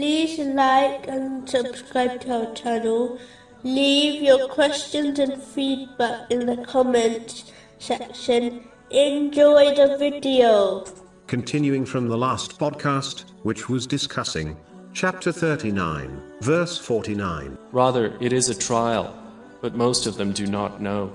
like and subscribe to our channel. Leave your questions and feedback in the comments section. Enjoy the video. Continuing from the last podcast, which was discussing chapter 39, verse 49, Rather, it is a trial, but most of them do not know.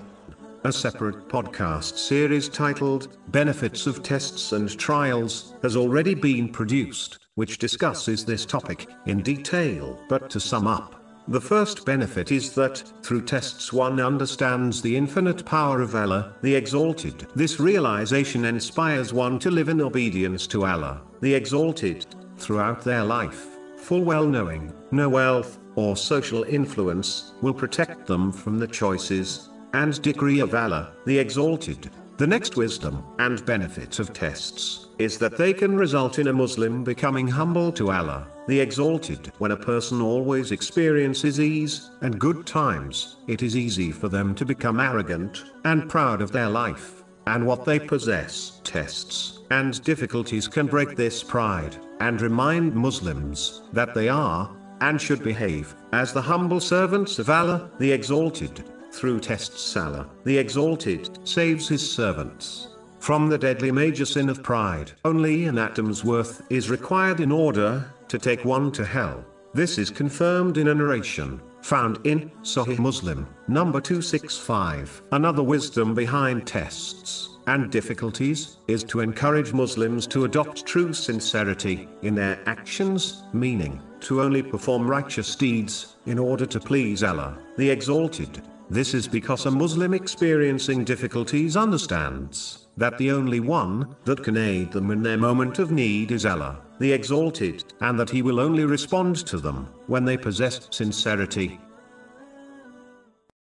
a separate podcast series titled Benefits of Tests and Trials has already been produced, which discusses this topic in detail. But to sum up, the first benefit is that, through tests, one understands the infinite power of Allah, the Exalted. This realization inspires one to live in obedience to Allah, the Exalted, throughout their life, full well knowing, no wealth or social influence will protect them from the choices and decree of Allah, the Exalted. The next wisdom and benefit of tests is that they can result in a Muslim becoming humble to Allah, the Exalted. When a person always experiences ease and good times, it is easy for them to become arrogant and proud of their life and what they possess. Tests and difficulties can break this pride and remind Muslims that they are and should behave as the humble servants of Allah, the Exalted. Through tests Allah, the Exalted, saves his servants from the deadly major sin of pride. Only an atom's worth is required in order to take one to hell. This is confirmed in a narration found in Sahih Muslim, number 265. Another wisdom behind tests and difficulties is to encourage Muslims to adopt true sincerity in their actions, meaning to only perform righteous deeds in order to please Allah, the Exalted. This is because a Muslim experiencing difficulties understands that the only one that can aid them in their moment of need is Allah, the Exalted, and that He will only respond to them when they possess sincerity